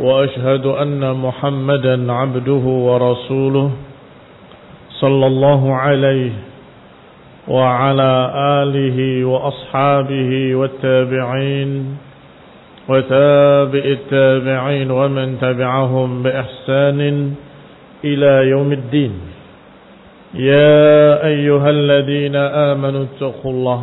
وأشهد أن محمدا عبده ورسوله صلى الله عليه وعلى آله وأصحابه والتابعين وتابع التابعين ومن تبعهم بإحسان إلى يوم الدين. يا أيها الذين آمنوا اتقوا الله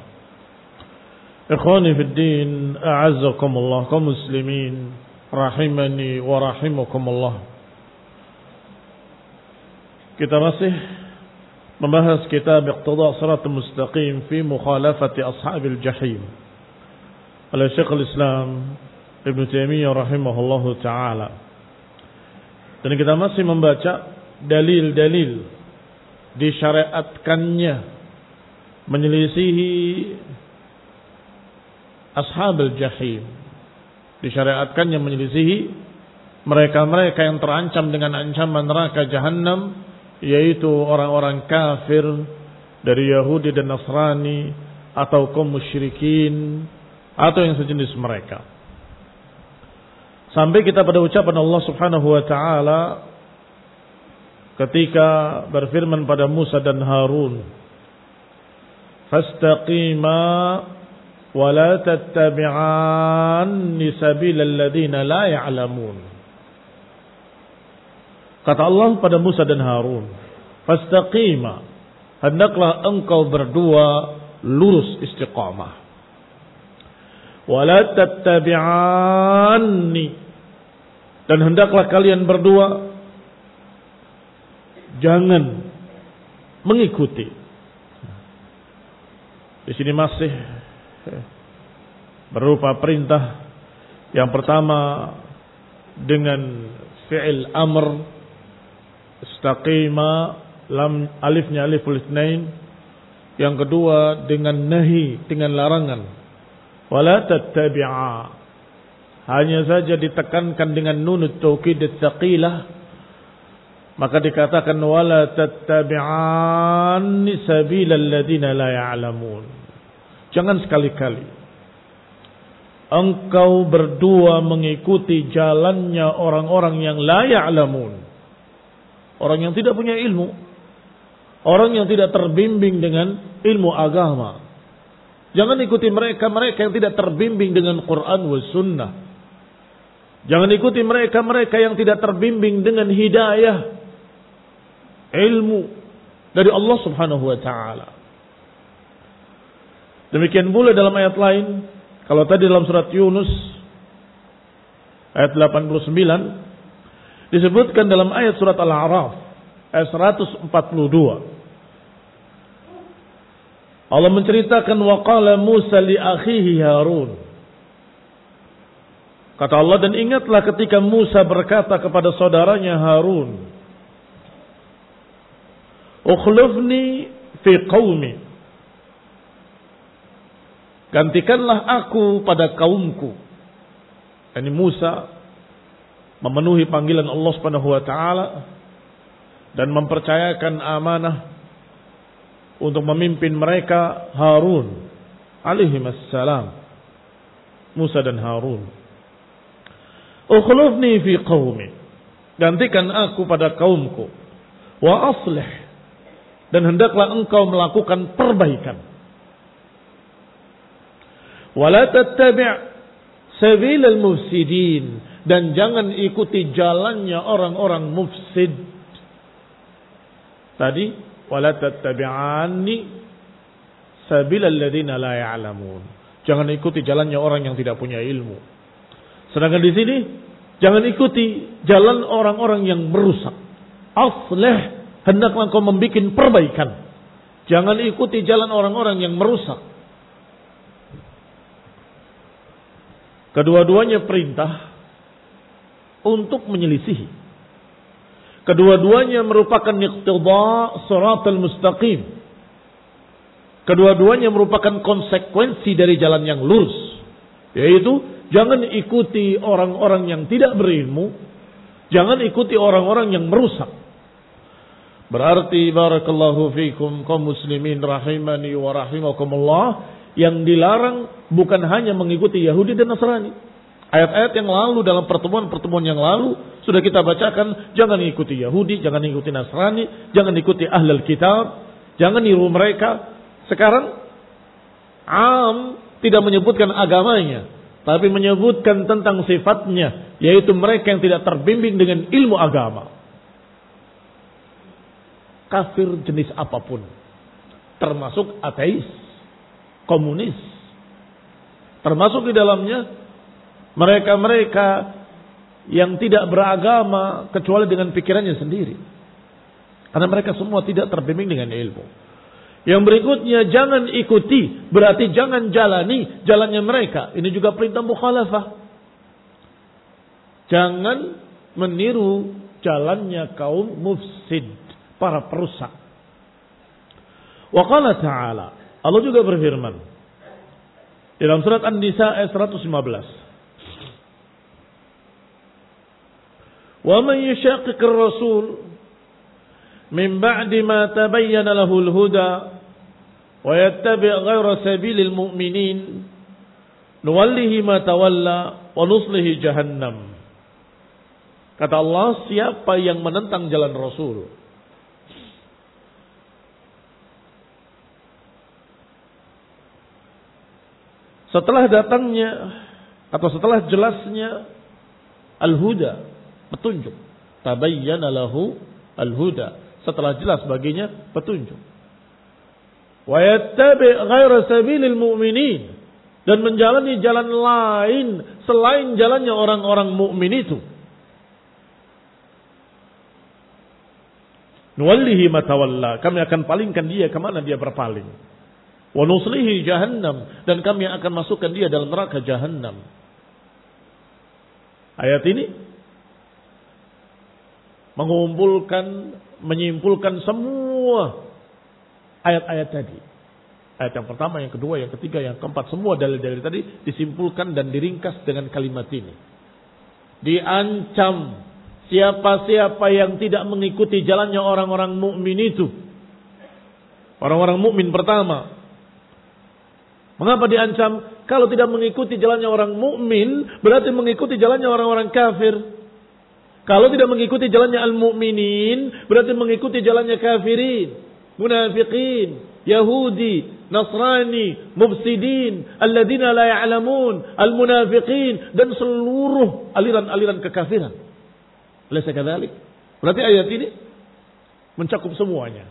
Ikhwani fi din, a'azzakumullah kaum muslimin, rahimani wa rahimakumullah. Kita masih membahas kitab Iqtida Sirat Mustaqim fi mukhalafati ashabil jahim. Oleh Syekh Islam Ibn Taimiyah rahimahullahu taala. Dan kita masih membaca dalil-dalil disyariatkannya menyelisihi ashabul jahim. Disyariatkannya menyelisihi mereka-mereka yang terancam dengan ancaman neraka jahanam yaitu orang-orang kafir dari Yahudi dan Nasrani atau kaum musyrikin atau yang sejenis mereka. Sampai kita pada ucapan Allah Subhanahu wa taala ketika berfirman pada Musa dan Harun, "Fastaqima la tattabi'anni sabilal ladzina la ya'lamun." Kata Allah pada Musa dan Harun, "Fastaqima." Hendaklah engkau berdua lurus istiqamah. Wala tattabi'anni. Dan hendaklah kalian berdua jangan mengikuti. Di sini masih berupa perintah yang pertama dengan fi'il amr istaqima lam alifnya aliful itsnain. Yang kedua dengan nahi dengan larangan. Wala tattabi'a. Hanya saja ditekankan dengan nun taukid tsaqilah maka dikatakan wala tattabi'an sabilal ladina la ya'lamun jangan sekali-kali engkau berdua mengikuti jalannya orang-orang yang la ya'lamun Orang yang tidak punya ilmu. Orang yang tidak terbimbing dengan ilmu agama. Jangan ikuti mereka-mereka yang tidak terbimbing dengan Quran wa sunnah. Jangan ikuti mereka-mereka yang tidak terbimbing dengan hidayah. Ilmu dari Allah subhanahu wa ta'ala. Demikian pula dalam ayat lain. Kalau tadi dalam surat Yunus. Ayat 89 disebutkan dalam ayat surat Al-A'raf ayat 142. Allah menceritakan waqala Musa li akhihi Harun. Kata Allah dan ingatlah ketika Musa berkata kepada saudaranya Harun, "Ukhlifni fi qaumi." Gantikanlah aku pada kaumku. Ini Musa memenuhi panggilan Allah Subhanahu wa taala dan mempercayakan amanah untuk memimpin mereka Harun alaihi salam Musa dan Harun. Ukhlufni fi qaumi gantikan aku pada kaumku. Wa aslih. Dan hendaklah engkau melakukan perbaikan wala tattabi' sabil al-mufsidin dan jangan ikuti jalannya orang-orang mufsid tadi wala tattabi'anni sabilal ladzina la ya'lamun. Jangan ikuti jalannya orang yang tidak punya ilmu. Sedangkan di sini jangan ikuti jalan orang-orang yang merusak. Aslih hendaklah kau membuat perbaikan. Jangan ikuti jalan orang-orang yang merusak. Kedua-duanya perintah untuk menyelisihi Kedua-duanya merupakan iqtida siratal mustaqim. Kedua-duanya merupakan konsekuensi dari jalan yang lurus. Yaitu jangan ikuti orang-orang yang tidak berilmu. Jangan ikuti orang-orang yang merusak. Berarti barakallahu fikum kaum muslimin rahimani wa rahimakumullah yang dilarang bukan hanya mengikuti Yahudi dan Nasrani Ayat-ayat yang lalu dalam pertemuan-pertemuan yang lalu sudah kita bacakan jangan ikuti Yahudi, jangan ikuti Nasrani, jangan ikuti ahlul kitab, jangan niru mereka. Sekarang am tidak menyebutkan agamanya, tapi menyebutkan tentang sifatnya, yaitu mereka yang tidak terbimbing dengan ilmu agama. Kafir jenis apa pun, termasuk ateis, komunis, termasuk di dalamnya mereka-mereka yang tidak beragama kecuali dengan pikirannya sendiri. Karena mereka semua tidak terbimbing dengan ilmu. Yang berikutnya jangan ikuti, berarti jangan jalani jalannya mereka. Ini juga perintah mukhalafah. Jangan meniru jalannya kaum mufsid, para perusak. Wa qala ta'ala, Allah juga berfirman dalam surat An-Nisa ayat 115. Wa man yushaqiq ar-rasul min ba'di ma tabayyana lahu al-huda wa yattabi' ghayra sabilil mu'minin nuwallihi ma tawalla wa nuslihi jahannam. Kata Allah, siapa yang menentang jalan Rasul, Setelah datangnya atau setelah jelasnya al-huda, petunjuk. Tabayyana lahu al-huda. Setelah jelas baginya petunjuk. Wa yattabi ghaira sabilil mu'minin dan menjalani jalan lain selain jalannya orang-orang mukmin itu. Nuwallihi matawalla. Kami akan palingkan dia ke mana dia berpaling. Wa nuslihi jahannam. Dan kami akan masukkan dia dalam neraka jahannam. Ayat ini mengumpulkan, menyimpulkan semua ayat-ayat tadi. Ayat yang pertama, yang kedua, yang ketiga, yang keempat, semua dalil-dalil tadi disimpulkan dan diringkas dengan kalimat ini. Diancam siapa-siapa yang tidak mengikuti jalannya orang-orang mukmin itu. Orang-orang mukmin pertama. Mengapa diancam? Kalau tidak mengikuti jalannya orang mukmin, berarti mengikuti jalannya orang-orang kafir. Kalau tidak mengikuti jalannya al-mu'minin, berarti mengikuti jalannya kafirin, munafiqin, Yahudi, Nasrani, mufsidin, alladzina la ya'lamun, al-munafiqin dan seluruh aliran-aliran kekafiran. Laisa kadzalik? Berarti ayat ini mencakup semuanya.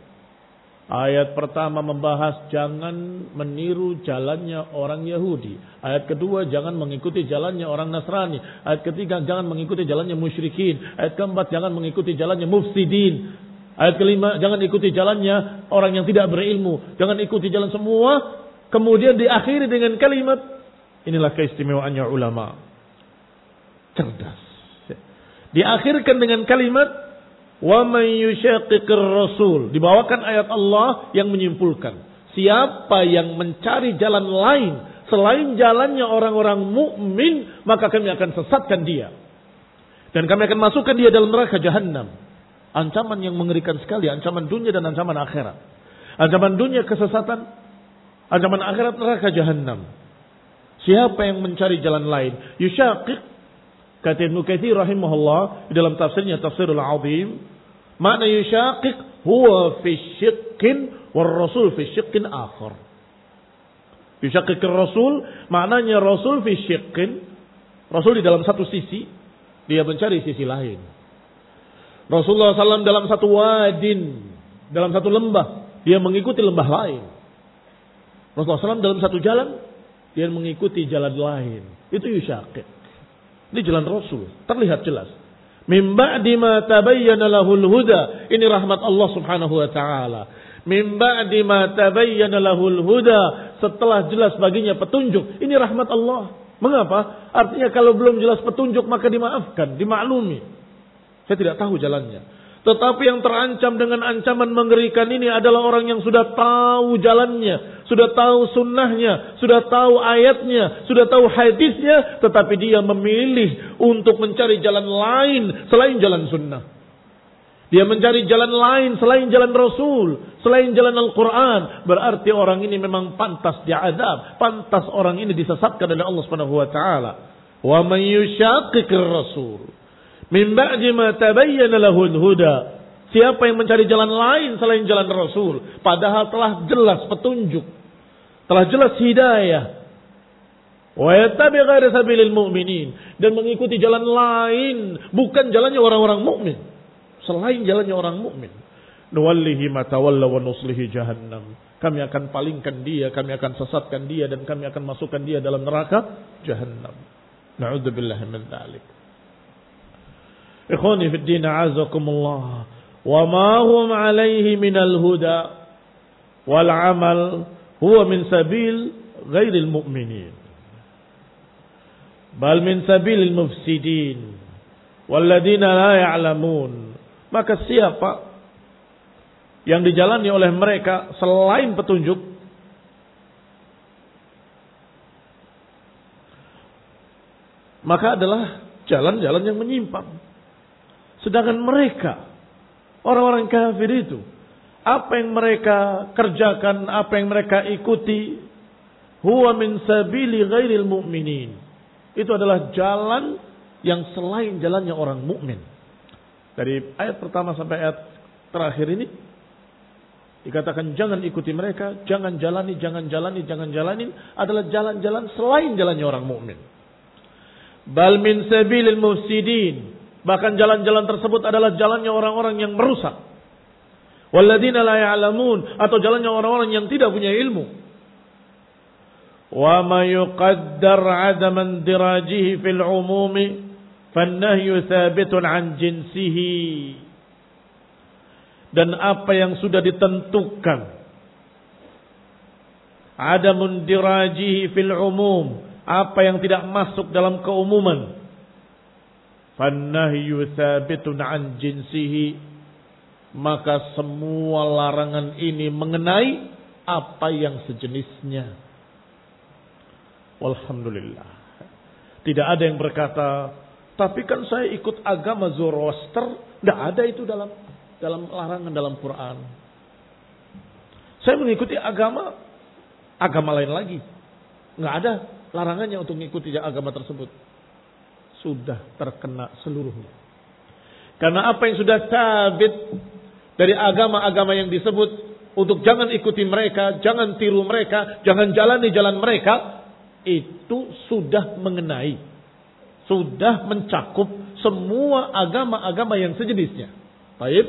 Ayat pertama membahas jangan meniru jalannya orang Yahudi. Ayat kedua jangan mengikuti jalannya orang Nasrani. Ayat ketiga jangan mengikuti jalannya musyrikin. Ayat keempat jangan mengikuti jalannya mufsidin. Ayat kelima, jangan ikuti jalannya orang yang tidak berilmu. Jangan ikuti jalan semua. Kemudian diakhiri dengan kalimat, inilah keistimewaannya ulama. Cerdas. Diakhirkan dengan kalimat, wa man rasul. Dibawakan ayat Allah yang menyimpulkan. Siapa yang mencari jalan lain selain jalannya orang-orang mukmin, maka kami akan sesatkan dia. Dan kami akan masukkan dia dalam neraka jahanam. Ancaman yang mengerikan sekali, ancaman dunia dan ancaman akhirat. Ancaman dunia kesesatan, ancaman akhirat neraka jahanam. Siapa yang mencari jalan lain? Yushaqiq kata Ibnu Katsir rahimahullah dalam tafsirnya Tafsirul Azim, makna yushaqiq huwa fi syiqqin war rasul fi syiqqin akhar. Yushaqiq rasul maknanya rasul fi syiqqin Rasul di dalam satu sisi, dia mencari sisi lain. Rasulullah SAW dalam satu wadin, dalam satu lembah, dia mengikuti lembah lain. Rasulullah SAW dalam satu jalan, dia mengikuti jalan lain. Itu yusyakit. Ini jalan Rasul, terlihat jelas. Min ba'di ma tabayyana lahul huda. Ini rahmat Allah Subhanahu wa taala. Min ba'di ma tabayyana lahul huda. Setelah jelas baginya petunjuk. Ini rahmat Allah. Mengapa? Artinya kalau belum jelas petunjuk maka dimaafkan, dimaklumi. Saya tidak tahu jalannya. Tetapi yang terancam dengan ancaman mengerikan ini adalah orang yang sudah tahu jalannya, sudah tahu sunnahnya, sudah tahu ayatnya, sudah tahu hadisnya, tetapi dia memilih untuk mencari jalan lain selain jalan sunnah. Dia mencari jalan lain selain jalan Rasul, selain jalan Al-Quran. Berarti orang ini memang pantas diadab, pantas orang ini disesatkan oleh Allah Subhanahu Wa Taala. Wa man Rasul Min ba'di ma tabayyana lahul huda. Siapa yang mencari jalan lain selain jalan Rasul. Padahal telah jelas petunjuk. Telah jelas hidayah. Wa yattabi ghairi sabilil mu'minin. Dan mengikuti jalan lain. Bukan jalannya orang-orang mukmin, Selain jalannya orang mukmin. Nuwallihi ma tawalla wa nuslihi jahannam. Kami akan palingkan dia, kami akan sesatkan dia dan kami akan masukkan dia dalam neraka jahannam. Na'udzubillah min dzalik. Ikhwani fi din azakumullah. Wa ma hum alaihi minal huda wal amal huwa min sabil ghairil mu'minin. Bal min sabilil mufsidin. Walladina la ya'lamun. Maka siapa yang dijalani oleh mereka selain petunjuk maka adalah jalan-jalan yang menyimpang. Sedangkan mereka, orang-orang kafir itu, apa yang mereka kerjakan, apa yang mereka ikuti, huwa min sabili ghairil mu'minin. Itu adalah jalan yang selain jalannya orang mukmin. Dari ayat pertama sampai ayat terakhir ini dikatakan jangan ikuti mereka, jangan jalani, jangan jalani, jangan jalani adalah jalan-jalan selain jalannya orang mukmin. Bal min sabilil mufsidin Bahkan jalan-jalan tersebut adalah jalannya orang-orang yang merusak. Walladina la ya'lamun atau jalannya orang-orang yang tidak punya ilmu. Wa ma yuqaddar 'adaman dirajihi fil 'umumi fannahyu thabitun 'an jinsihi. Dan apa yang sudah ditentukan adamun dirajihi fil umum, apa yang tidak masuk dalam keumuman Fannahyu thabitun an jinsihi. Maka semua larangan ini mengenai apa yang sejenisnya. Walhamdulillah. Tidak ada yang berkata, tapi kan saya ikut agama Zoroaster. Tidak ada itu dalam dalam larangan dalam Quran. Saya mengikuti agama agama lain lagi. Nggak ada larangannya untuk mengikuti agama tersebut sudah terkena seluruhnya. Karena apa yang sudah sabit dari agama-agama yang disebut untuk jangan ikuti mereka, jangan tiru mereka, jangan jalani jalan mereka, itu sudah mengenai, sudah mencakup semua agama-agama yang sejenisnya. Baik,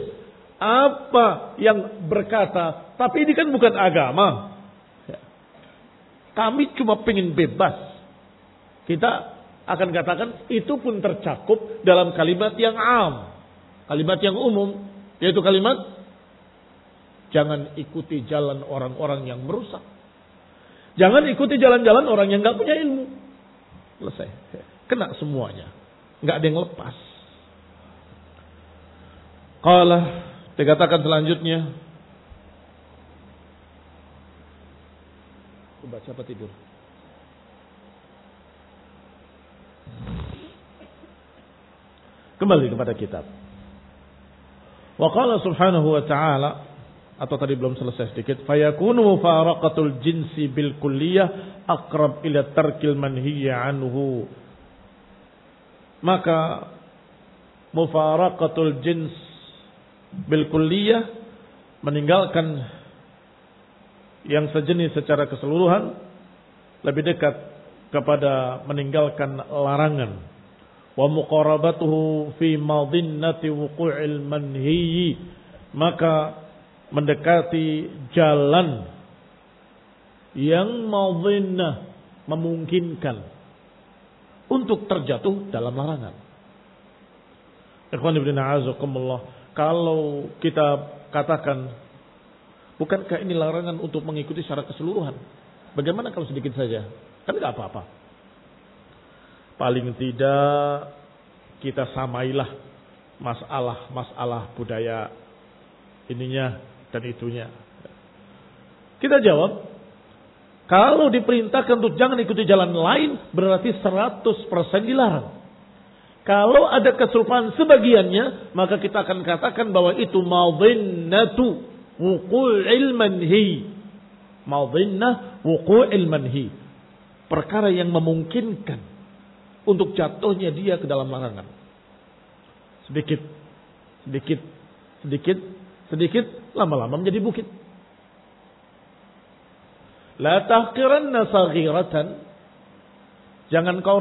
apa yang berkata, tapi ini kan bukan agama. Kami cuma pengen bebas. Kita akan katakan itu pun tercakup dalam kalimat yang am, kalimat yang umum, yaitu kalimat Jangan ikuti jalan orang-orang yang merusak. Jangan ikuti jalan-jalan orang yang nggak punya ilmu. Selesai. Kena semuanya. Nggak ada yang lepas. Qala dikatakan selanjutnya. Baca apa tidur? Kembali kepada kitab. Wa qala subhanahu wa ta'ala atau tadi belum selesai sedikit fayakunu mufaraqatul jinsi bil kulliyah aqrab ila tarkil manhiya anhu maka mufaraqatul jins bil kulliyah meninggalkan yang sejenis secara keseluruhan lebih dekat kepada meninggalkan larangan wa muqarabatuhu fi madinnati wuqu'il manhi maka mendekati jalan yang madhinnah memungkinkan untuk terjatuh dalam larangan. Ikhwan ibn a'azakumullah, kalau kita katakan bukankah ini larangan untuk mengikuti secara keseluruhan? Bagaimana kalau sedikit saja? Kan tidak apa-apa. Paling tidak kita samailah masalah-masalah budaya ininya dan itunya. Kita jawab, kalau diperintahkan untuk jangan ikuti jalan lain, berarti 100% dilarang. Kalau ada keserupaan sebagiannya, maka kita akan katakan bahwa itu madhinnatu wuqu'il manhi. Madhinnah wuqu'il manhi. Perkara yang memungkinkan untuk jatuhnya dia ke dalam larangan. Sedikit, sedikit, sedikit, sedikit, lama-lama menjadi bukit. La tahqiranna saghiratan. Jangan kau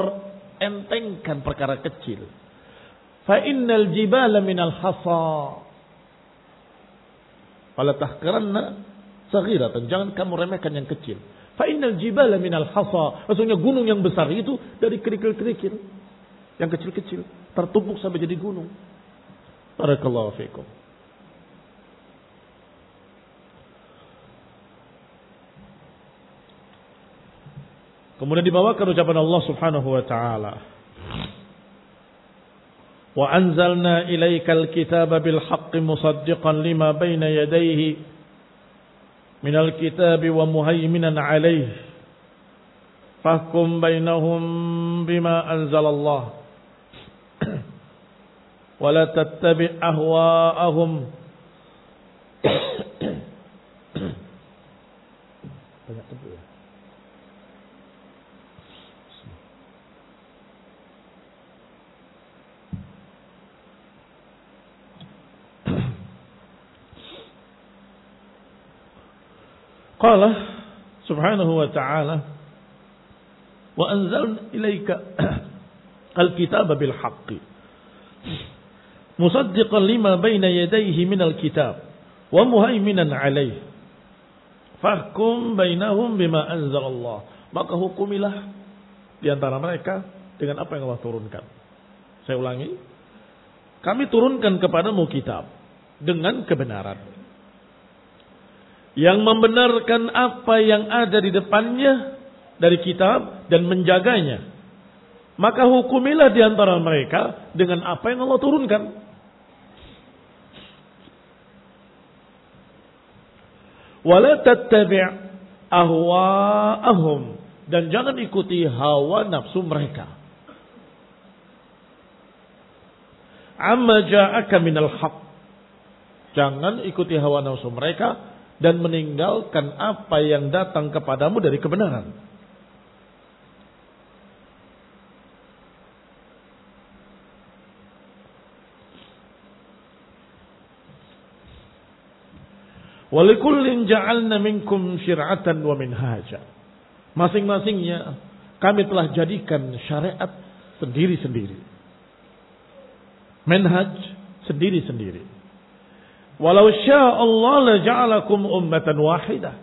entengkan perkara kecil. Fa innal jibala minal hasa. Fala tahqiranna saghiratan. Jangan kamu remehkan yang kecil. Fa innal jibala minal hasa. Maksudnya gunung yang besar itu dari kerikil-kerikil. Yang kecil-kecil. Tertumpuk sampai jadi gunung. Barakallahu fiikum. Kemudian dibawakan ucapan Allah Subhanahu wa taala. Wa anzalna ilaikal kitaba bil haqqi musaddiqan lima baina yadayhi من الكتاب ومهيمنا عليه. فاحكم بينهم بما أنزل الله. ولا تتبع أهواءهم. Qala subhanahu wa ta'ala wa anzalna ilaika al-kitaba bil haqqi musaddiqan lima baina yadayhi min al-kitab wa muhaiminan alayh. Fahkum bainahum bima anzalallah. Maka hukumilah di antara mereka dengan apa yang Allah turunkan. Saya ulangi. Kami turunkan kepadamu kitab dengan kebenaran yang membenarkan apa yang ada di depannya dari kitab dan menjaganya. Maka hukumilah di antara mereka dengan apa yang Allah turunkan. Wala tattabi' ahwa'ahum dan jangan ikuti hawa nafsu mereka. Amma ja'aka minal haq. Jangan ikuti hawa nafsu mereka dan meninggalkan apa yang datang kepadamu dari kebenaran. Walikullin ja'alna minkum syir'atan wa minhaja. Masing-masingnya kami telah jadikan syariat sendiri-sendiri. Manhaj sendiri-sendiri. Walau syaa Allah la ja'alakum ummatan wahidah.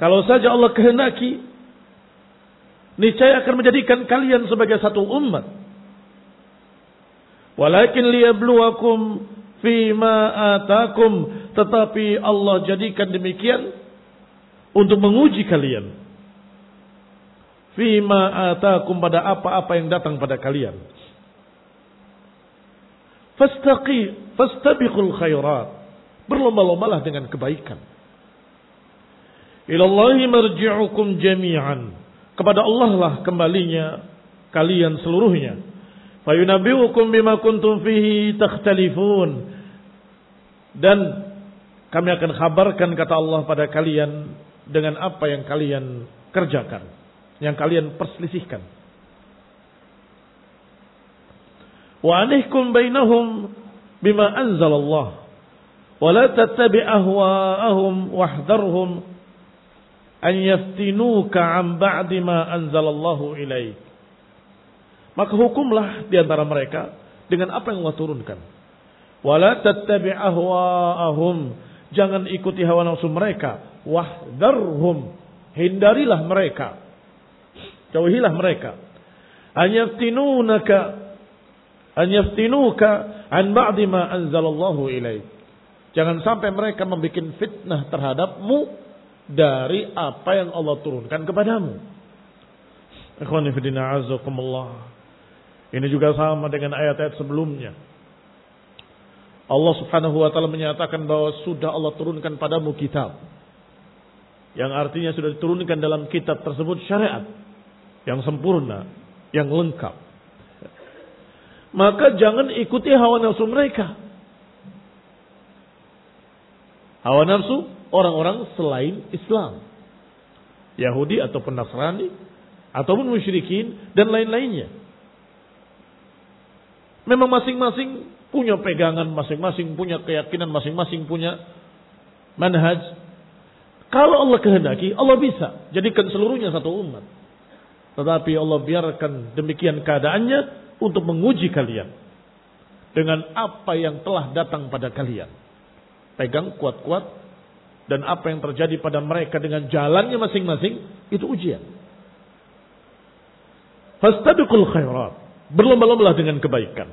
Kalau saja Allah kehendaki, niscaya akan menjadikan kalian sebagai satu umat. Walakin liyabluwakum fima atakum tetapi Allah jadikan demikian untuk menguji kalian. Fima atakum pada apa-apa yang datang pada kalian. Fastaqi, fastabiqul khairat. Berlomba-lombalah dengan kebaikan. Ilallahi marji'ukum jami'an. Kepada Allah lah kembalinya kalian seluruhnya. Fayunabi'ukum bima kuntum fihi takhtalifun. Dan kami akan kabarkan kata Allah pada kalian dengan apa yang kalian kerjakan, yang kalian perselisihkan. Wa anihkum bainahum bima anzalallah. Wa la tattabi' ahwa'ahum wahdharhum an yaftinuka an ba'di ma anzalallahu ilaik. Maka hukumlah di antara mereka dengan apa yang Allah turunkan. Wala tattabi' ahwa'ahum. Jangan ikuti hawa nafsu mereka wahdharhum hindarilah mereka jauhilah mereka anyaftinunaka anyaftinuka an ba'di ma anzalallahu ilaik jangan sampai mereka membuat fitnah terhadapmu dari apa yang Allah turunkan kepadamu. Ikhwani azakumullah. Ini juga sama dengan ayat-ayat sebelumnya. Allah subhanahu wa ta'ala menyatakan bahwa sudah Allah turunkan padamu kitab. Yang artinya sudah diturunkan dalam kitab tersebut syariat. Yang sempurna, yang lengkap. Maka jangan ikuti hawa nafsu mereka. Hawa nafsu orang-orang selain Islam. Yahudi ataupun Nasrani ataupun musyrikin dan lain-lainnya. Memang masing-masing punya pegangan, masing-masing punya keyakinan, masing-masing punya manhaj, kalau Allah kehendaki, Allah bisa jadikan seluruhnya satu umat. Tetapi Allah biarkan demikian keadaannya untuk menguji kalian. Dengan apa yang telah datang pada kalian. Pegang kuat-kuat. Dan apa yang terjadi pada mereka dengan jalannya masing-masing. Itu ujian. Fastabiqul khairat. Berlomba-lombalah dengan kebaikan.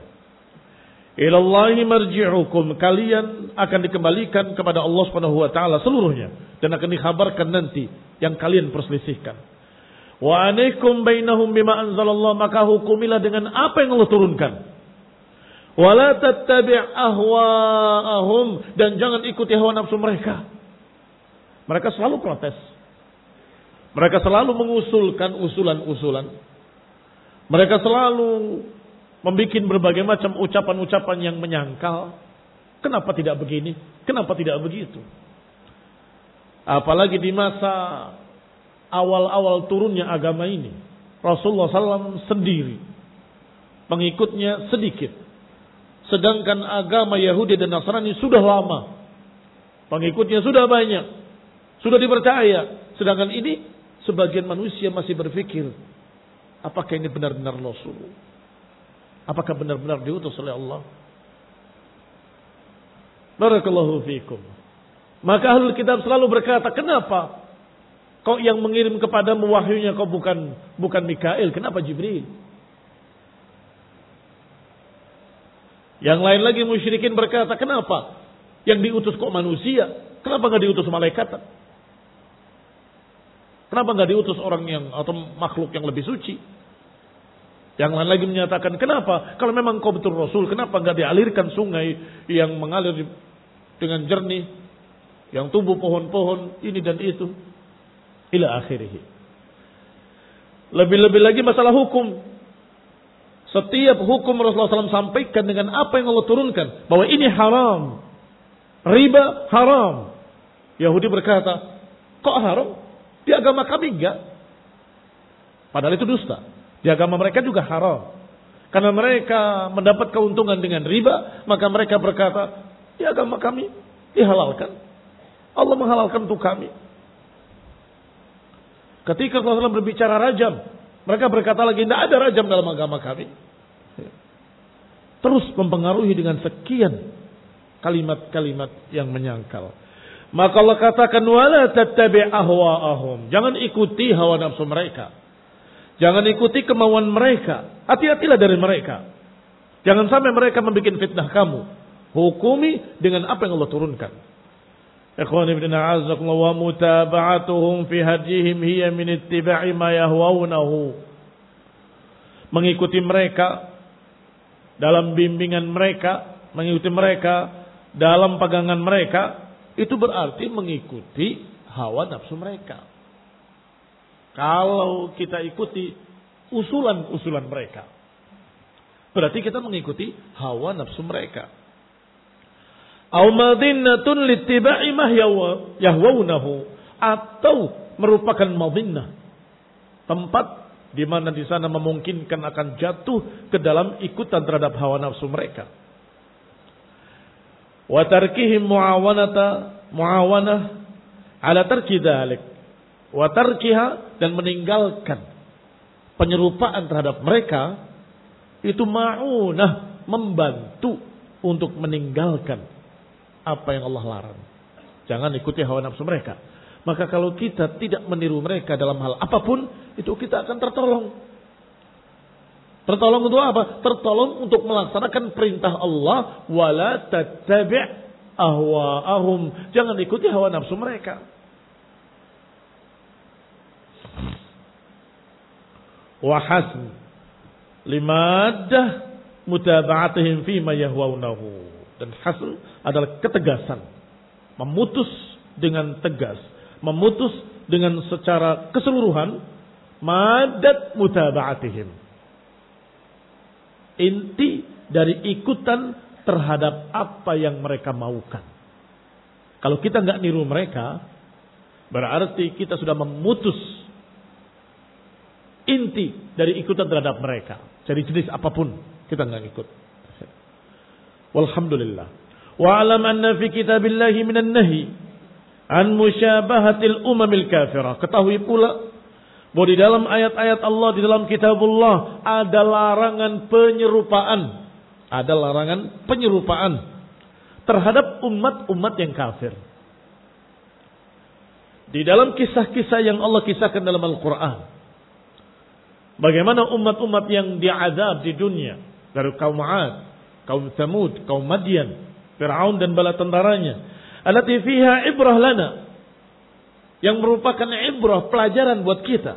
Ilallahi marji'ukum. Kalian akan dikembalikan kepada Allah Subhanahu wa taala seluruhnya dan akan dikhabarkan nanti yang kalian perselisihkan. Wa anaikum bainahum bima anzalallah maka hukumilah dengan apa yang Allah turunkan. Wala tattabi' ahwa'ahum dan jangan ikuti hawa nafsu mereka. Mereka selalu protes. Mereka selalu mengusulkan usulan-usulan. Mereka selalu membuat berbagai macam ucapan-ucapan yang menyangkal. Kenapa tidak begini? Kenapa tidak begitu? Apalagi di masa awal-awal turunnya agama ini. Rasulullah SAW sendiri. Pengikutnya sedikit. Sedangkan agama Yahudi dan Nasrani sudah lama. Pengikutnya sudah banyak. Sudah dipercaya. Sedangkan ini sebagian manusia masih berpikir. Apakah ini benar-benar Rasul? Apakah benar-benar diutus oleh Allah? Barakallahu fiikum. Maka ahlul kitab selalu berkata, kenapa kok yang mengirim kepadamu wahyunya kok bukan bukan Mikail, kenapa Jibril? Yang lain lagi musyrikin berkata, kenapa yang diutus kok manusia? Kenapa nggak diutus malaikat? Kenapa nggak diutus orang yang atau makhluk yang lebih suci? Yang lain lagi menyatakan, kenapa? Kalau memang kau betul Rasul, kenapa nggak dialirkan sungai yang mengalir dengan jernih, yang tumbuh pohon-pohon ini dan itu, ila akhirih. Lebih-lebih lagi masalah hukum. Setiap hukum Rasulullah SAW sampaikan dengan apa yang Allah turunkan. Bahwa ini haram. Riba haram. Yahudi berkata, kok haram? Di agama kami enggak. Padahal itu dusta. Di agama mereka juga haram. Karena mereka mendapat keuntungan dengan riba, maka mereka berkata, di agama kami dihalalkan. Allah menghalalkan untuk kami. Ketika Rasulullah berbicara rajam, mereka berkata lagi, tidak ada rajam dalam agama kami. Terus mempengaruhi dengan sekian kalimat-kalimat yang menyangkal. Maka Allah katakan, wala tattabi' ahwa'ahum. Jangan ikuti hawa nafsu mereka. Jangan ikuti kemauan mereka. Hati-hatilah dari mereka. Jangan sampai mereka membuat fitnah kamu. Hukumi dengan apa yang Allah turunkan. Ikhwan ibn a'azakullah wa mutaba'atuhum fi hadihim hiya min ittiba'i ma yahwaunahu. Mengikuti mereka dalam bimbingan mereka, mengikuti mereka dalam pegangan mereka, itu berarti mengikuti hawa nafsu mereka. Kalau kita ikuti usulan-usulan mereka, berarti kita mengikuti hawa nafsu mereka. Au madinnatun littiba'i ma yahwaunahu atau merupakan madinnah tempat di mana di sana memungkinkan akan jatuh ke dalam ikutan terhadap hawa nafsu mereka. Wa tarkihim muawanata muawanah ala tarki dzalik. Wa tarkiha dan meninggalkan penyerupaan terhadap mereka itu ma'unah membantu untuk meninggalkan apa yang Allah larang. Jangan ikuti hawa nafsu mereka. Maka kalau kita tidak meniru mereka dalam hal apa pun, itu kita akan tertolong. Tertolong untuk apa? Tertolong untuk melaksanakan perintah Allah. Wala tattabi' ahwa'ahum. Jangan ikuti hawa nafsu mereka. Wahasn limadah mutaba'atihim fima yahwaunahu. Dan hasil adalah ketegasan. Memutus dengan tegas. Memutus dengan secara keseluruhan. Madat mutaba'atihim. Inti dari ikutan terhadap apa yang mereka maukan. Kalau kita nggak niru mereka, berarti kita sudah memutus inti dari ikutan terhadap mereka. Jadi jenis apa pun kita nggak ikut. Walhamdulillah. Wa alam anna fi kitabillahi minan nahi an musyabahatil umamil kafirah. Ketahui pula bahwa di dalam ayat-ayat Allah di dalam kitabullah ada larangan penyerupaan. Ada larangan penyerupaan terhadap umat-umat yang kafir. Di dalam kisah-kisah yang Allah kisahkan dalam Al-Quran. Bagaimana umat-umat yang diadab di dunia. Dari kaum Ad, kaum Thamud, kaum Madian, Fir'aun dan bala tentaranya. Alati fiha ibrah lana. Yang merupakan ibrah pelajaran buat kita.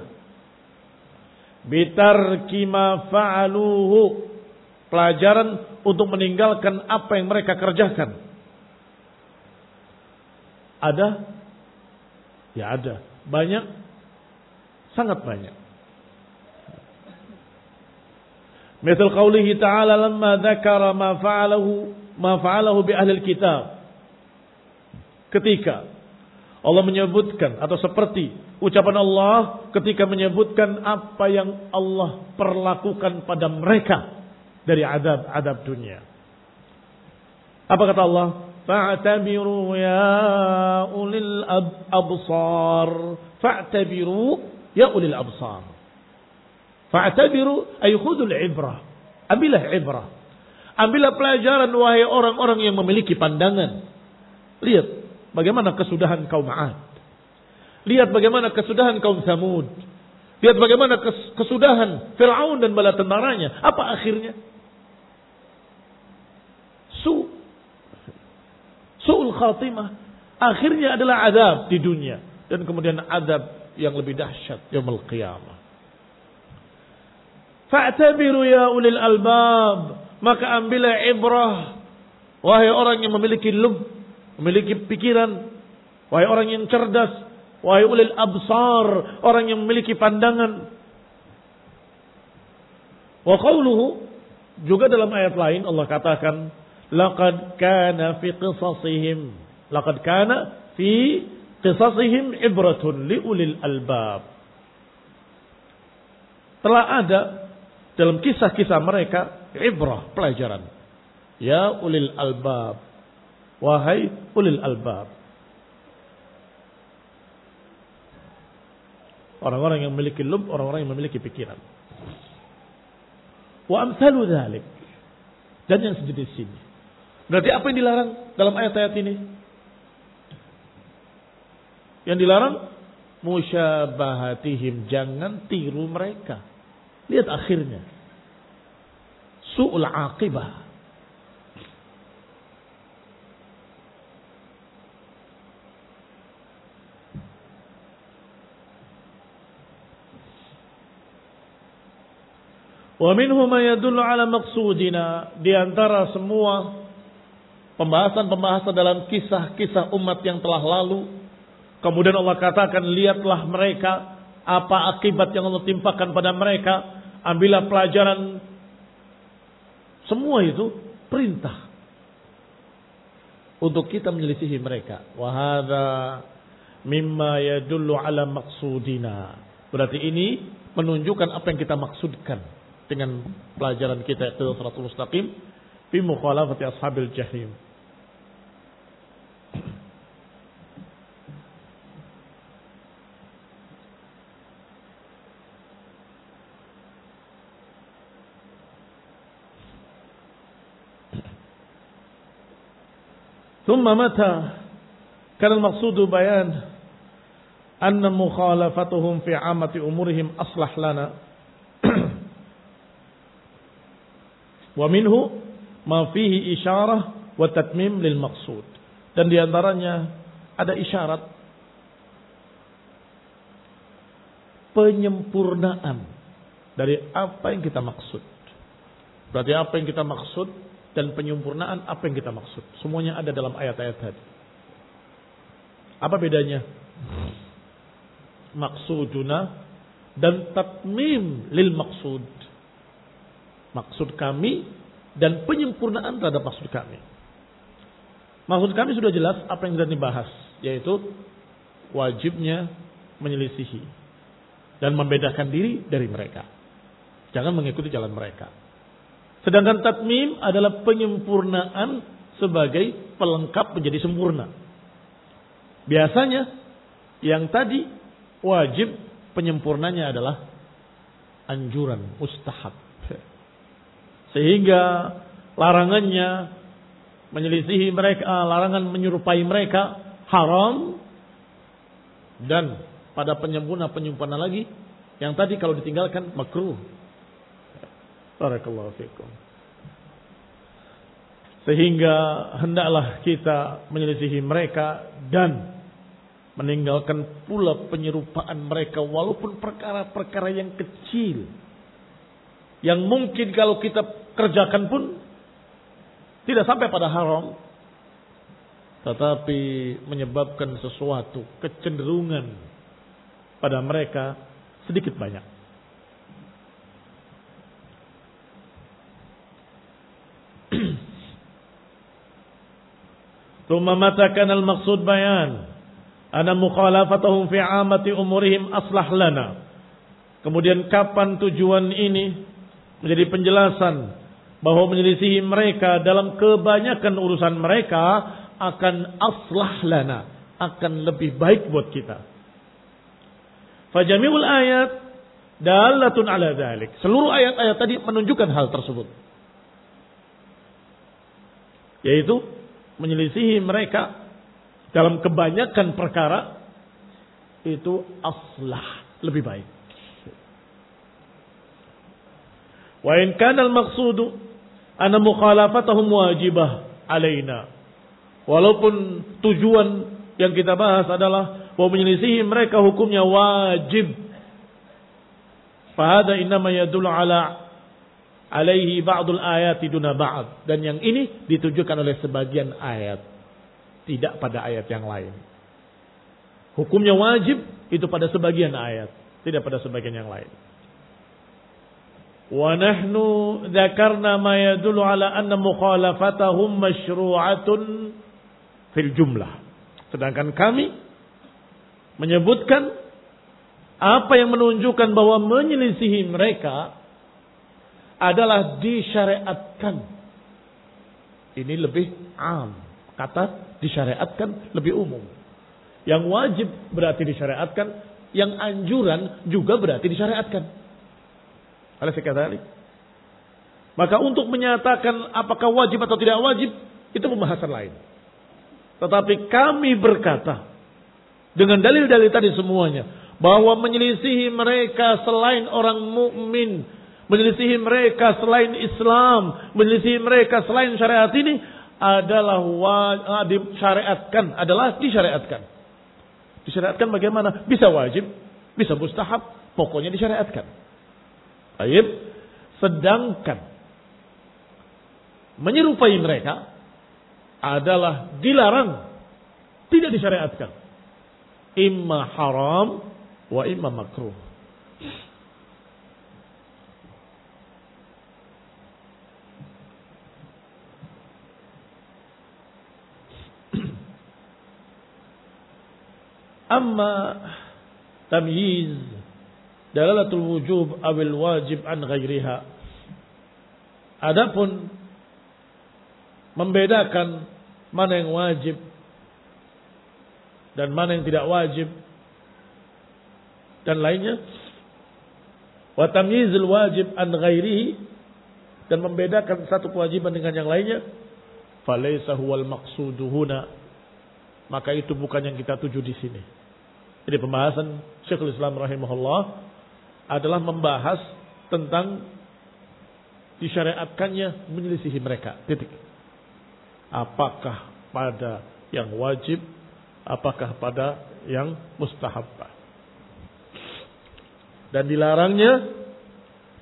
Bitar kima fa'aluhu. Pelajaran untuk meninggalkan apa yang mereka kerjakan. Ada? Ya ada. Banyak? Sangat banyak. Misal qawlihi ta'ala lamma dzakara ma fa'alahu ma fa'alahu bi ahli kitab. Ketika Allah menyebutkan atau seperti ucapan Allah ketika menyebutkan apa yang Allah perlakukan pada mereka dari adab-adab dunia. Apa kata Allah? Fa'tabiru ya ulil absar. Fa'tabiru ya ulil absar. Fa'tabiru ay khudul ibrah. Ambillah ibrah. Ambillah pelajaran wahai orang-orang yang memiliki pandangan. Lihat bagaimana kesudahan kaum 'Ad. Lihat bagaimana kesudahan kaum Samud. Lihat bagaimana kesudahan Fir'aun dan bala tentaranya. Apa akhirnya? Su. Su'ul khatimah. Akhirnya adalah azab di dunia. Dan kemudian azab yang lebih dahsyat. Yaumul qiyamah. Fa'tabiru ya ulil albab. Maka ambillah ibrah. Wahai orang yang memiliki lub. Memiliki pikiran. Wahai orang yang cerdas. Wahai ulil absar. Orang yang memiliki pandangan. Wa qawluhu. Juga dalam ayat lain Allah katakan. Laqad kana fi qisasihim. Laqad kana fi qisasihim ibratun li ulil albab. Telah ada dalam kisah-kisah mereka ibrah pelajaran. Ya ulil albab. Wahai ulil albab. Orang-orang yang memiliki lub, orang-orang yang memiliki pikiran. Wa amsalu dhalik. Dan yang sejenis ini. Berarti apa yang dilarang dalam ayat-ayat ini? Yang dilarang musyabahatihim jangan tiru mereka Lihat akhirnya su'ul aqibah. Wa minhu ma yadullu ala maqsudina di antara semua pembahasan-pembahasan dalam kisah-kisah umat yang telah lalu kemudian Allah katakan lihatlah mereka apa akibat yang Allah timpakan pada mereka ambillah pelajaran semua itu perintah untuk kita menyelisihi mereka. Wahada mimma yadullu ala maksudina. Berarti ini menunjukkan apa yang kita maksudkan dengan pelajaran kita itu suratul mustaqim fi mukhalafati ashabil jahim. ثم متى كان المقصود بيان أن مخالفتهم في عامة أمورهم أصلح لنا ومنه ما فيه إشارة وتتميم للمقصود dan di antaranya ada isyarat. Penyempurnaan dari apa yang kita maksud. Berarti apa yang kita maksud dan penyempurnaan apa yang kita maksud. Semuanya ada dalam ayat-ayat tadi. Apa bedanya? Maksuduna dan tatmim lil maksud. Maksud kami dan penyempurnaan terhadap maksud kami. Maksud kami sudah jelas apa yang sudah dibahas, yaitu wajibnya menyelisihi dan membedakan diri dari mereka. Jangan mengikuti jalan mereka. Sedangkan tatmim adalah penyempurnaan sebagai pelengkap menjadi sempurna. Biasanya yang tadi wajib penyempurnanya adalah anjuran, mustahab. Sehingga larangannya menyelisihi mereka, larangan menyerupai mereka haram dan pada penyempurna penyempurna lagi yang tadi kalau ditinggalkan makruh Barakallahu fikum. Sehingga hendaklah kita menyelisihi mereka dan meninggalkan pula penyerupaan mereka walaupun perkara-perkara yang kecil. Yang mungkin kalau kita kerjakan pun tidak sampai pada haram. Tetapi menyebabkan sesuatu kecenderungan pada mereka sedikit banyak. Thumma mata kana al-maqsud bayan ana mukhalafatuhum fi amati umurihim aslah lana. Kemudian kapan tujuan ini menjadi penjelasan bahwa menyelisihi mereka dalam kebanyakan urusan mereka akan aslah lana, akan lebih baik buat kita. Fajamiul ayat dalatun ala dhalik. Seluruh ayat-ayat tadi menunjukkan hal tersebut. Yaitu menyelisihi mereka dalam kebanyakan perkara itu aslah lebih baik. Wa in kana al-maqsudu anna mukhalafatahum wajibah alaina. Walaupun tujuan yang kita bahas adalah bahwa menyelisihi mereka hukumnya wajib. Fahada innama yadullu ala alaihi ba'dul ayati duna ba'd. Dan yang ini ditujukan oleh sebagian ayat. Tidak pada ayat yang lain. Hukumnya wajib itu pada sebagian ayat. Tidak pada sebagian yang lain. Wa nahnu dzakarna ma yadullu ala anna mukhalafatahum masyru'atun fil jumlah. Sedangkan kami menyebutkan apa yang menunjukkan bahwa menyelisihi mereka adalah disyariatkan. Ini lebih am. Kata disyariatkan lebih umum. Yang wajib berarti disyariatkan. Yang anjuran juga berarti disyariatkan. Oleh sekadar Maka untuk menyatakan apakah wajib atau tidak wajib. Itu pembahasan lain. Tetapi kami berkata. Dengan dalil-dalil tadi semuanya. Bahwa menyelisihi mereka selain orang mukmin menyelisihi mereka selain Islam, menyelisihi mereka selain syariat ini adalah wa, disyariatkan, adalah disyariatkan. Disyariatkan bagaimana? Bisa wajib, bisa mustahab, pokoknya disyariatkan. Baik. Sedangkan menyerupai mereka adalah dilarang, tidak disyariatkan. Imma haram wa imma makruh. Amma tamyiz dalalatul wujub awil wajib an ghairiha. Adapun membedakan mana yang wajib dan mana yang tidak wajib dan lainnya. Wa tamyizul wajib an ghairihi dan membedakan satu kewajiban dengan yang lainnya. Falaysa huwal maqsudu huna maka itu bukan yang kita tuju di sini jadi pembahasan Syekhul Islam rahimahullah adalah membahas tentang disyariatkannya menyelisihi mereka. Titik. Apakah pada yang wajib, apakah pada yang mustahab. Dan dilarangnya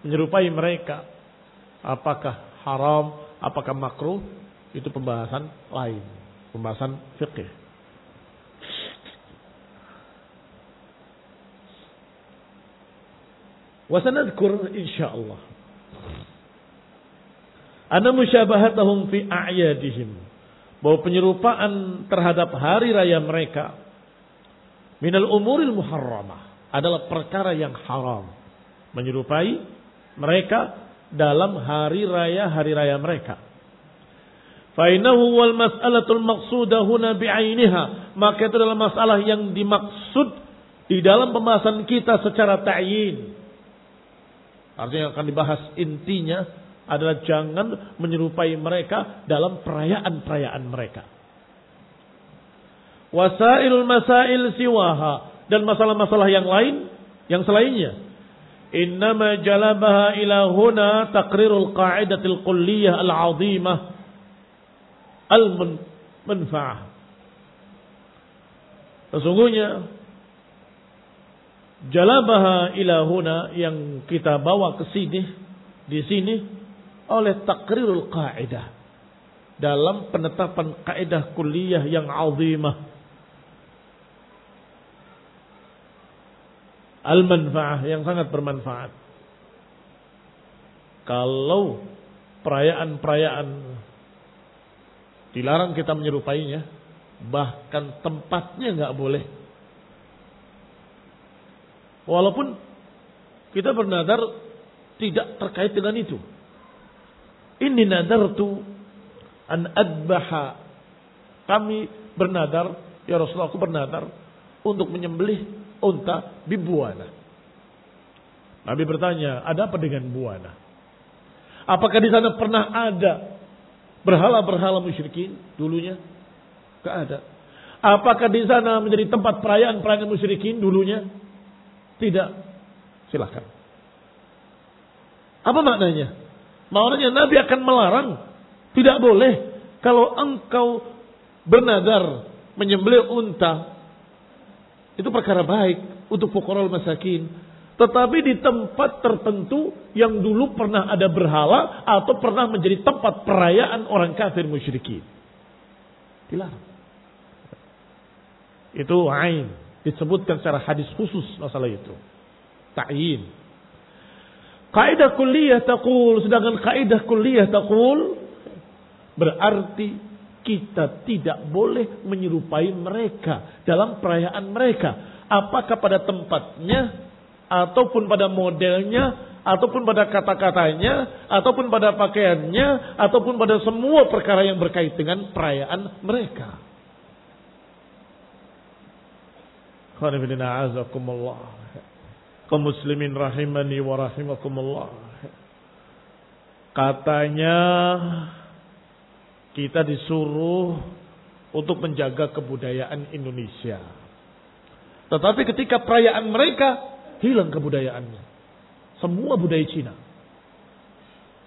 menyerupai mereka. Apakah haram, apakah makruh, itu pembahasan lain. Pembahasan fikih. Wasanadkur insyaallah. Ana musyabahatahum fi a'yadihim. Bahwa penyerupaan terhadap hari raya mereka minal umuril muharramah adalah perkara yang haram. Menyerupai mereka dalam hari raya-hari raya mereka. Fainahu wal mas'alatul maqsudah huna bi'ainiha. Maka itu adalah masalah yang dimaksud di dalam pembahasan kita secara ta'yin. Artinya yang akan dibahas intinya adalah jangan menyerupai mereka dalam perayaan-perayaan mereka. Wasailul masail siwaha dan masalah-masalah yang lain yang selainnya. Innama jalabaha ila huna taqrirul qa'idatil kulliyah al-'azimah al-manfa'ah. Sesungguhnya jalabaha ilahuna yang kita bawa ke sini di sini oleh takrirul kaidah dalam penetapan kaidah kuliah yang azimah. Al-manfaah yang sangat bermanfaat. Kalau perayaan-perayaan dilarang kita menyerupainya bahkan tempatnya nggak boleh Walaupun kita bernadar tidak terkait dengan itu. Ini nadar tu an adbaha. Kami bernadar, ya Rasulullah aku bernadar untuk menyembelih unta di buana. Nabi bertanya, ada apa dengan buana? Apakah di sana pernah ada berhala-berhala musyrikin dulunya? Gak ada. Apakah di sana menjadi tempat perayaan-perayaan musyrikin dulunya? Tidak. Silahkan. Apa maknanya? Maknanya Nabi akan melarang. Tidak boleh. Kalau engkau bernadar menyembelih unta. Itu perkara baik untuk fukarul masakin. Tetapi di tempat tertentu yang dulu pernah ada berhala atau pernah menjadi tempat perayaan orang kafir musyrikin. Dilarang. Itu ain. Disebutkan secara hadis khusus masalah itu. Ta'yin. Kaidah kuliah takul. Sedangkan kaidah kuliah takul. Berarti kita tidak boleh menyerupai mereka. Dalam perayaan mereka. Apakah pada tempatnya. Ataupun pada modelnya. Ataupun pada kata-katanya. Ataupun pada pakaiannya. Ataupun pada semua perkara yang berkait dengan perayaan mereka. Kaum muslimin rahimani wa rahimakumullah. Katanya kita disuruh untuk menjaga kebudayaan Indonesia. Tetapi ketika perayaan mereka hilang kebudayaannya. Semua budaya Cina.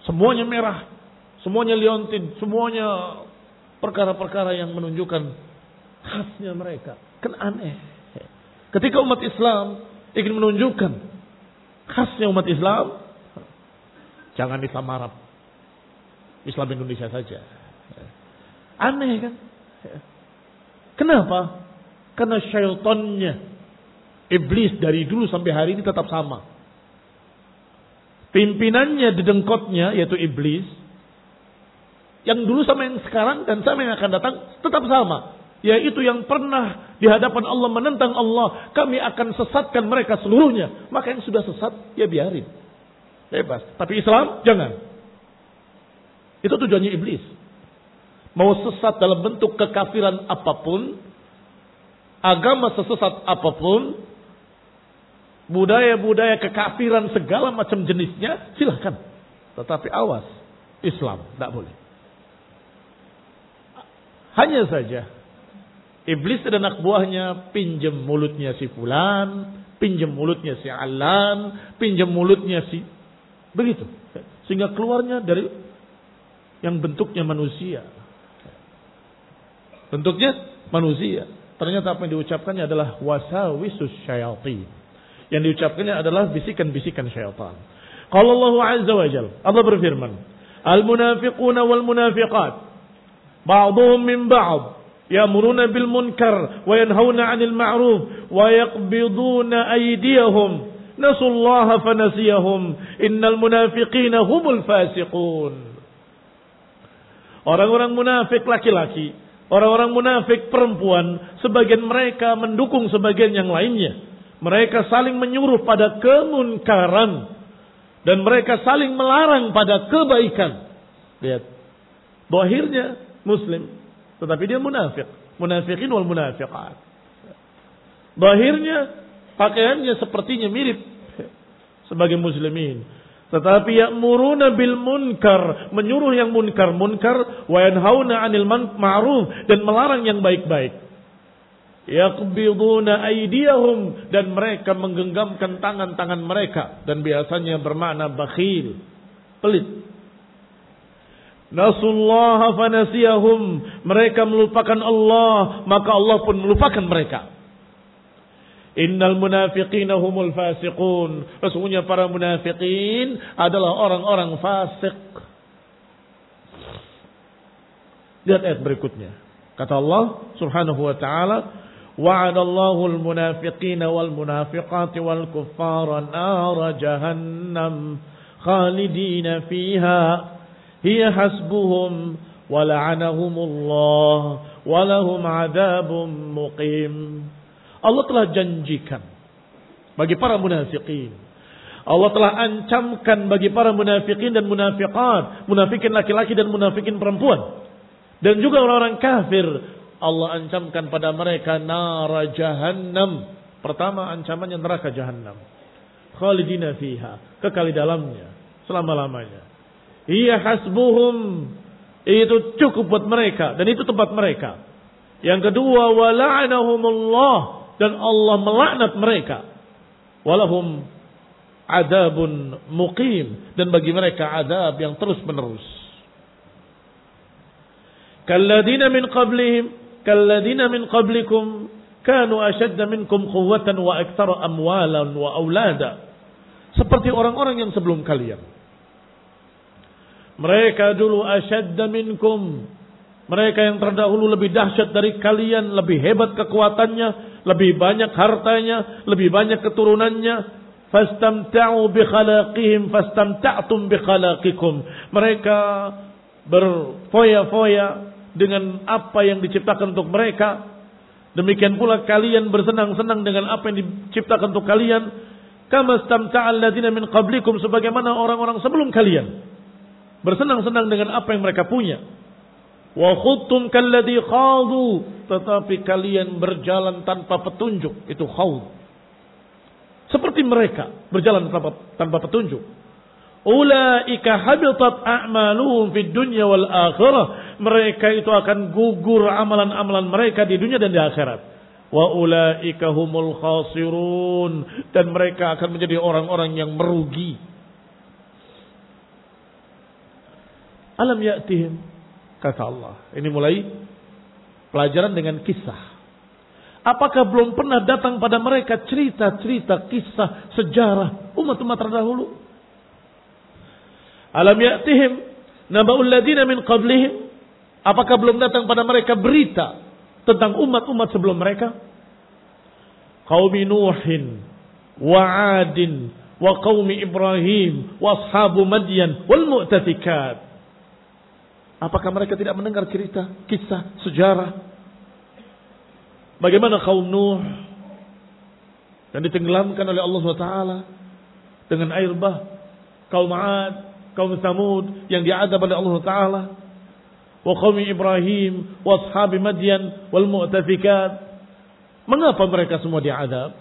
Semuanya merah, semuanya liontin, semuanya perkara-perkara yang menunjukkan khasnya mereka. Kan aneh. Ketika umat Islam ingin menunjukkan khasnya umat Islam, Jangan Islam Arab. Islam Indonesia saja. Aneh kan? Kenapa? Karena syaitannya iblis dari dulu sampai hari ini tetap sama. Pimpinannya di dengkotnya yaitu iblis. Yang dulu sama yang sekarang dan sama yang akan datang tetap sama. Yaitu yang pernah di hadapan Allah menentang Allah. Kami akan sesatkan mereka seluruhnya. Maka yang sudah sesat ya biarin. Bebas. Tapi Islam jangan. Itu tujuannya iblis. Mau sesat dalam bentuk kekafiran apa pun, agama sesesat apa pun, budaya-budaya kekafiran segala macam jenisnya, silahkan. Tetapi awas, Islam tidak boleh. Hanya saja, iblis dan anak buahnya pinjam mulutnya si fulan, pinjam mulutnya si alan, pinjam mulutnya si begitu. Sehingga keluarnya dari yang bentuknya manusia. Bentuknya manusia. Ternyata apa yang diucapkannya adalah wasawisus syayatin. Yang diucapkannya adalah bisikan-bisikan syaitan. Kalau Allah Azza wa Jal, Allah berfirman, Al-munafiquna wal munafiqat, ba'duhum min ba'd, ya'muruna bil munkar, wa yanhauna 'anil ma'ruf, wa yaqbiduna aydiyahum, nasullaha fanasiyahum, innal munafiqina humul fasiqun. Orang-orang munafik laki-laki Orang-orang munafik perempuan, sebagian mereka mendukung sebagian yang lainnya. Mereka saling menyuruh pada kemunkaran. Dan mereka saling melarang pada kebaikan. Lihat. Bahirnya muslim. Tetapi dia munafik. Munafikin wal munafiqat. Bahirnya pakaiannya sepertinya mirip sebagai muslimin. Tetapi ya'muruna bil munkar, menyuruh yang munkar munkar wa yanhauna 'anil ma'ruf dan melarang yang baik-baik. Yaqbiduna aydiyahum dan mereka menggenggamkan tangan-tangan mereka dan biasanya bermakna bakhil, pelit. Nasullaha fanasiyahum, mereka melupakan Allah, maka Allah pun melupakan mereka. Innal munafiqina humul fasiqun. Sesungguhnya para munafikin adalah orang-orang fasik. Lihat ayat berikutnya. Kata Allah Subhanahu wa taala, "Wa'adallahu al-munafiqina wal munafiqati wal kuffara nara jahannam khalidina fiha hiya hasbuhum wa la'anahumullah wa lahum 'adzabun muqim." Allah telah janjikan bagi para munafikin. Allah telah ancamkan bagi para munafikin dan munafikat, munafikin laki-laki dan munafikin perempuan. Dan juga orang-orang kafir, Allah ancamkan pada mereka nara jahannam. Pertama ancamannya neraka jahannam. Khalidina fiha, kekal di dalamnya selama-lamanya. Iya hasbuhum, itu cukup buat mereka dan itu tempat mereka. Yang kedua, wala'anahumullah dan Allah melaknat mereka. Walahum adabun muqim dan bagi mereka adab yang terus menerus. Kalladina min qablihim kalladina min qablikum kanu ashadda minkum quwwatan wa aktsara amwalan wa aulada. Seperti orang-orang yang sebelum kalian. Mereka dulu ashadda minkum mereka yang terdahulu lebih dahsyat dari kalian, lebih hebat kekuatannya, lebih banyak hartanya, lebih banyak keturunannya. Fastamta'u bi khalaqihim fastamta'tum bi khalaqikum. Mereka berfoya-foya dengan apa yang diciptakan untuk mereka. Demikian pula kalian bersenang-senang dengan apa yang diciptakan untuk kalian. Kama stamta'al ladina min qablikum sebagaimana orang-orang sebelum kalian. Bersenang-senang dengan apa yang mereka punya. Wa khuttum kalladhi khadu. Tetapi kalian berjalan tanpa petunjuk. Itu khawd. Seperti mereka berjalan tanpa, tanpa petunjuk. Ulaika habitat a'maluhum fid dunya wal akhirah. Mereka itu akan gugur amalan-amalan mereka di dunia dan di akhirat. Wa ulaika humul khasirun. Dan mereka akan menjadi orang-orang yang merugi. Alam ya'tihim Kata Allah. Ini mulai pelajaran dengan kisah. Apakah belum pernah datang pada mereka cerita-cerita kisah sejarah umat-umat terdahulu? Alam ya'tihim naba'ul ladina min qablihim? Apakah belum datang pada mereka berita tentang umat-umat sebelum mereka? Qaumi Nuhin wa 'Adin wa qaumi Ibrahim wa ashabu Madyan wal mu'tafikat. Apakah mereka tidak mendengar cerita, kisah, sejarah? Bagaimana kaum Nuh dan ditenggelamkan oleh Allah SWT dengan air bah. Kaum Ad, kaum Samud yang diadab oleh Allah Taala. Wa kaum Ibrahim, wa ashabi wal mu'tafikat. Mengapa mereka semua diadab?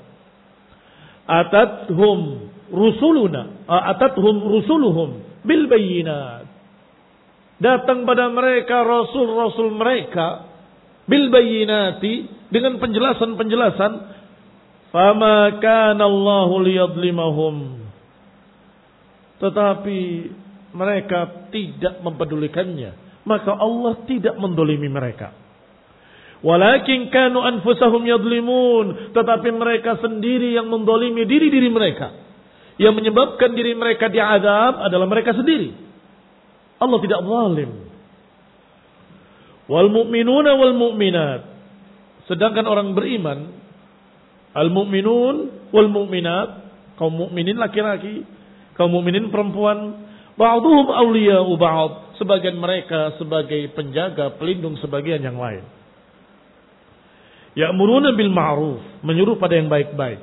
Atathum rusuluna, atathum rusuluhum bil bayyinat. Datang pada mereka rasul-rasul mereka bil bayyinati dengan penjelasan-penjelasan fama kana Allahu liyadlimahum tetapi mereka tidak mempedulikannya. Maka Allah tidak mendolimi mereka. Walakin kanu anfusahum yadlimun. Tetapi mereka sendiri yang mendolimi diri-diri mereka. Yang menyebabkan diri mereka diadab adalah mereka sendiri. Allah tidak zalim. Wal mu'minuna wal mu'minat. Sedangkan orang beriman. Al mu'minun wal mu'minat. Kaum mukminin laki-laki kaum mukminin perempuan ba'dhum awliya'u ba'd sebagian mereka sebagai penjaga pelindung sebagian yang lain ya'muruna bil ma'ruf menyuruh pada yang baik-baik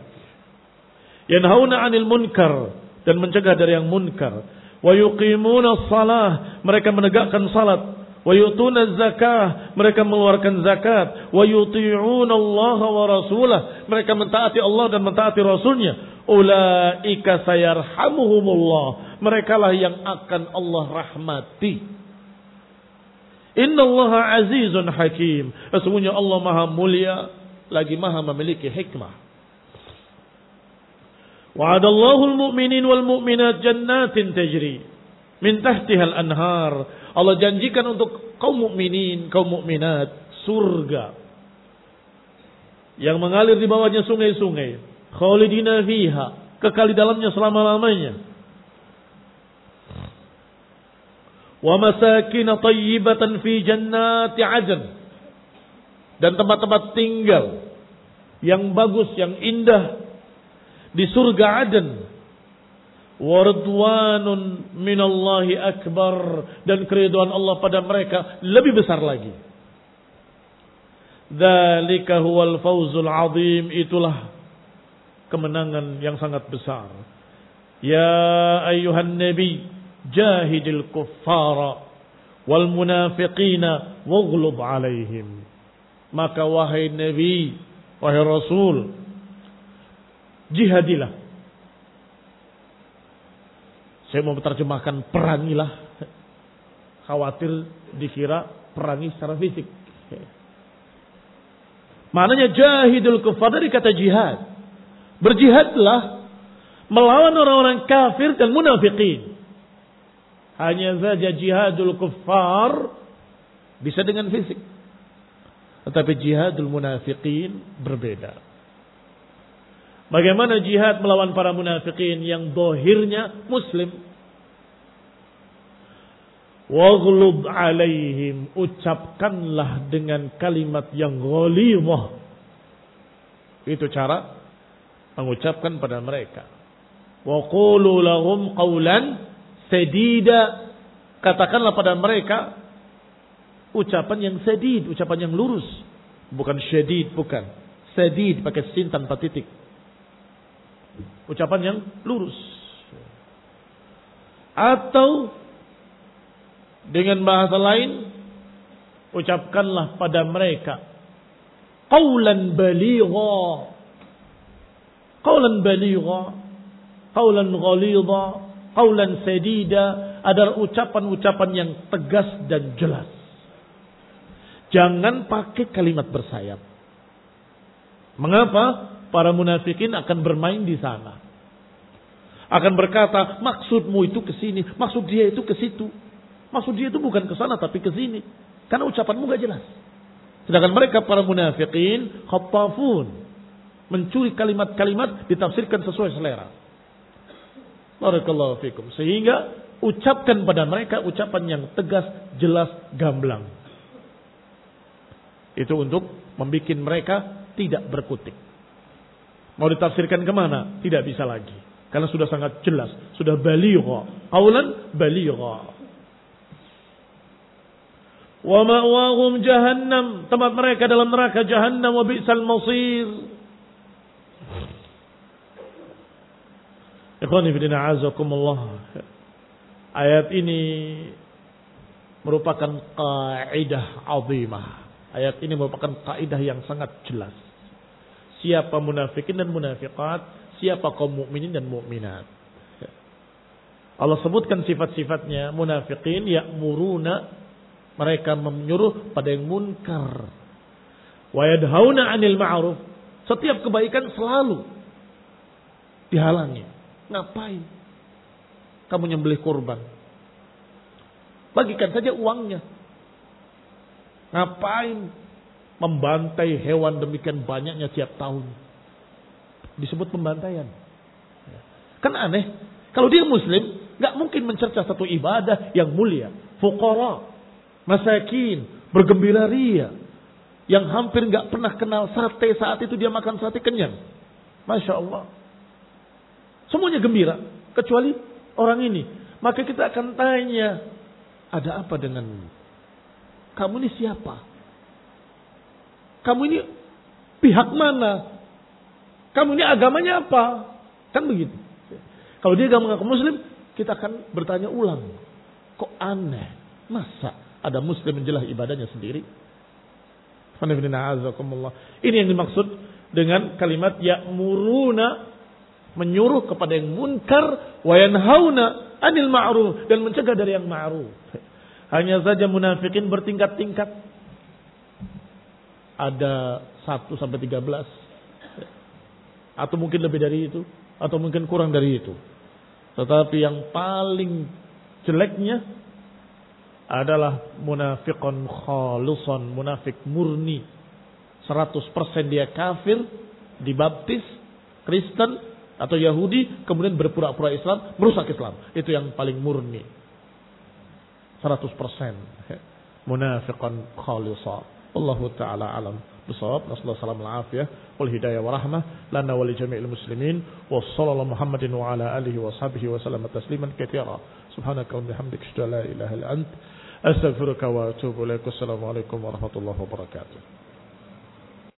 yanhauna 'anil munkar dan mencegah dari yang munkar wa yuqimuna shalah mereka menegakkan salat wa yutuna zakah mereka mengeluarkan zakat wa yuti'una Allah wa rasulah mereka mentaati Allah dan mentaati rasulnya Ulaika sayarhamuhumullah. Mereka lah yang akan Allah rahmati. Inna Allah azizun hakim. Sesungguhnya Allah maha mulia. Lagi maha memiliki hikmah. Wa'adallahu al-mu'minin wal-mu'minat jannatin tajri. Min tahtihal anhar. Allah janjikan untuk kaum mukminin, kaum mukminat surga yang mengalir di bawahnya sungai-sungai khalidina fiha, kekal di dalamnya selama-lamanya. Wa masakin tayyibatan fi jannati adn. Dan tempat-tempat tinggal yang bagus, yang indah di surga Aden. Waridwanun minallahi akbar dan keriduan Allah pada mereka lebih besar lagi. Dzalika huwal fawzul azim itulah kemenangan yang sangat besar. Ya ayuhan nabi jahidil kuffara wal munafiqina waghlub alaihim. Maka wahai nabi, wahai rasul, jihadilah. Saya mau menerjemahkan perangilah. Khawatir dikira perangi secara fisik. Maknanya jahidul kufar dari kata jihad. Berjihadlah melawan orang-orang kafir dan munafikin. Hanya saja jihadul kuffar bisa dengan fisik. Tetapi jihadul munafikin berbeda. Bagaimana jihad melawan para munafikin yang dohirnya muslim? Waghlub alaihim. Ucapkanlah dengan kalimat yang ghalimah. Itu cara mengucapkan pada mereka. Wa qulu lahum qawlan sadida. Katakanlah pada mereka ucapan yang sadid, ucapan yang lurus. Bukan syadid, bukan. Sadid pakai sin tanpa titik. Ucapan yang lurus. Atau dengan bahasa lain ucapkanlah pada mereka qaulan baligha Qawlan baligha, qawlan ghalidha, qawlan sadida adalah ucapan-ucapan yang tegas dan jelas. Jangan pakai kalimat bersayap. Mengapa? Para munafikin akan bermain di sana. Akan berkata, maksudmu itu ke sini, maksud dia itu ke situ. Maksud dia itu bukan ke sana tapi ke sini. Karena ucapanmu gak jelas. Sedangkan mereka para munafikin khattafun mencuri kalimat-kalimat ditafsirkan sesuai selera. Barakallahu fikum. Sehingga ucapkan pada mereka ucapan yang tegas, jelas, gamblang. Itu untuk membuat mereka tidak berkutik. Mau ditafsirkan ke mana? Tidak bisa lagi. Karena sudah sangat jelas. Sudah baligha. Qawlan baligha. Wa ma'wahum jahannam. Tempat mereka dalam neraka jahannam wa bi'sal masir. Ikhwani azakumullah. Ayat ini merupakan kaidah azimah. Ayat ini merupakan kaidah yang sangat jelas. Siapa munafikin dan munafikat, siapa kaum mukminin dan mukminat. Allah sebutkan sifat-sifatnya munafikin ya'muruna mereka menyuruh pada yang munkar. Wa yadhauna 'anil ma'ruf. Setiap kebaikan selalu dihalangi. Ngapain? Kamu nyembelih kurban. Bagikan saja uangnya. Ngapain membantai hewan demikian banyaknya tiap tahun? Disebut pembantaian. Kan aneh. Kalau dia muslim, nggak mungkin mencerca satu ibadah yang mulia. Fukara, masakin, bergembira ria. Yang hampir nggak pernah kenal sate saat itu dia makan sate kenyang. Masya Allah. Semuanya gembira. Kecuali orang ini. Maka kita akan tanya. Ada apa denganmu? Kamu ini siapa? Kamu ini pihak mana? Kamu ini agamanya apa? Kan begitu. Kalau dia gak mengaku muslim, kita akan bertanya ulang. Kok aneh? Masa ada muslim menjelah ibadahnya sendiri? Ini yang dimaksud dengan kalimat ya'muruna menyuruh kepada yang munkar wa yanhauna anil ma'ruf dan mencegah dari yang ma'ruf. Hanya saja munafikin bertingkat-tingkat. Ada 1 sampai 13. Atau mungkin lebih dari itu, atau mungkin kurang dari itu. Tetapi yang paling jeleknya adalah munafikon khaluson, munafik murni. 100% dia kafir, dibaptis, Kristen, atau Yahudi kemudian berpura-pura Islam, merusak Islam. Itu yang paling murni. 100% munafiqan khalisa. Allah taala alam bisawab. Nasallahu salam al-afiyah wal hidayah wa rahmah lana wa li jami'il muslimin wa sallallahu Muhammadin wa ala alihi wa sahbihi wa sallam tasliman katsira. Subhanaka wa an la ilaha illa ant astaghfiruka wa atubu ilaik. Wassalamu alaikum warahmatullahi wabarakatuh.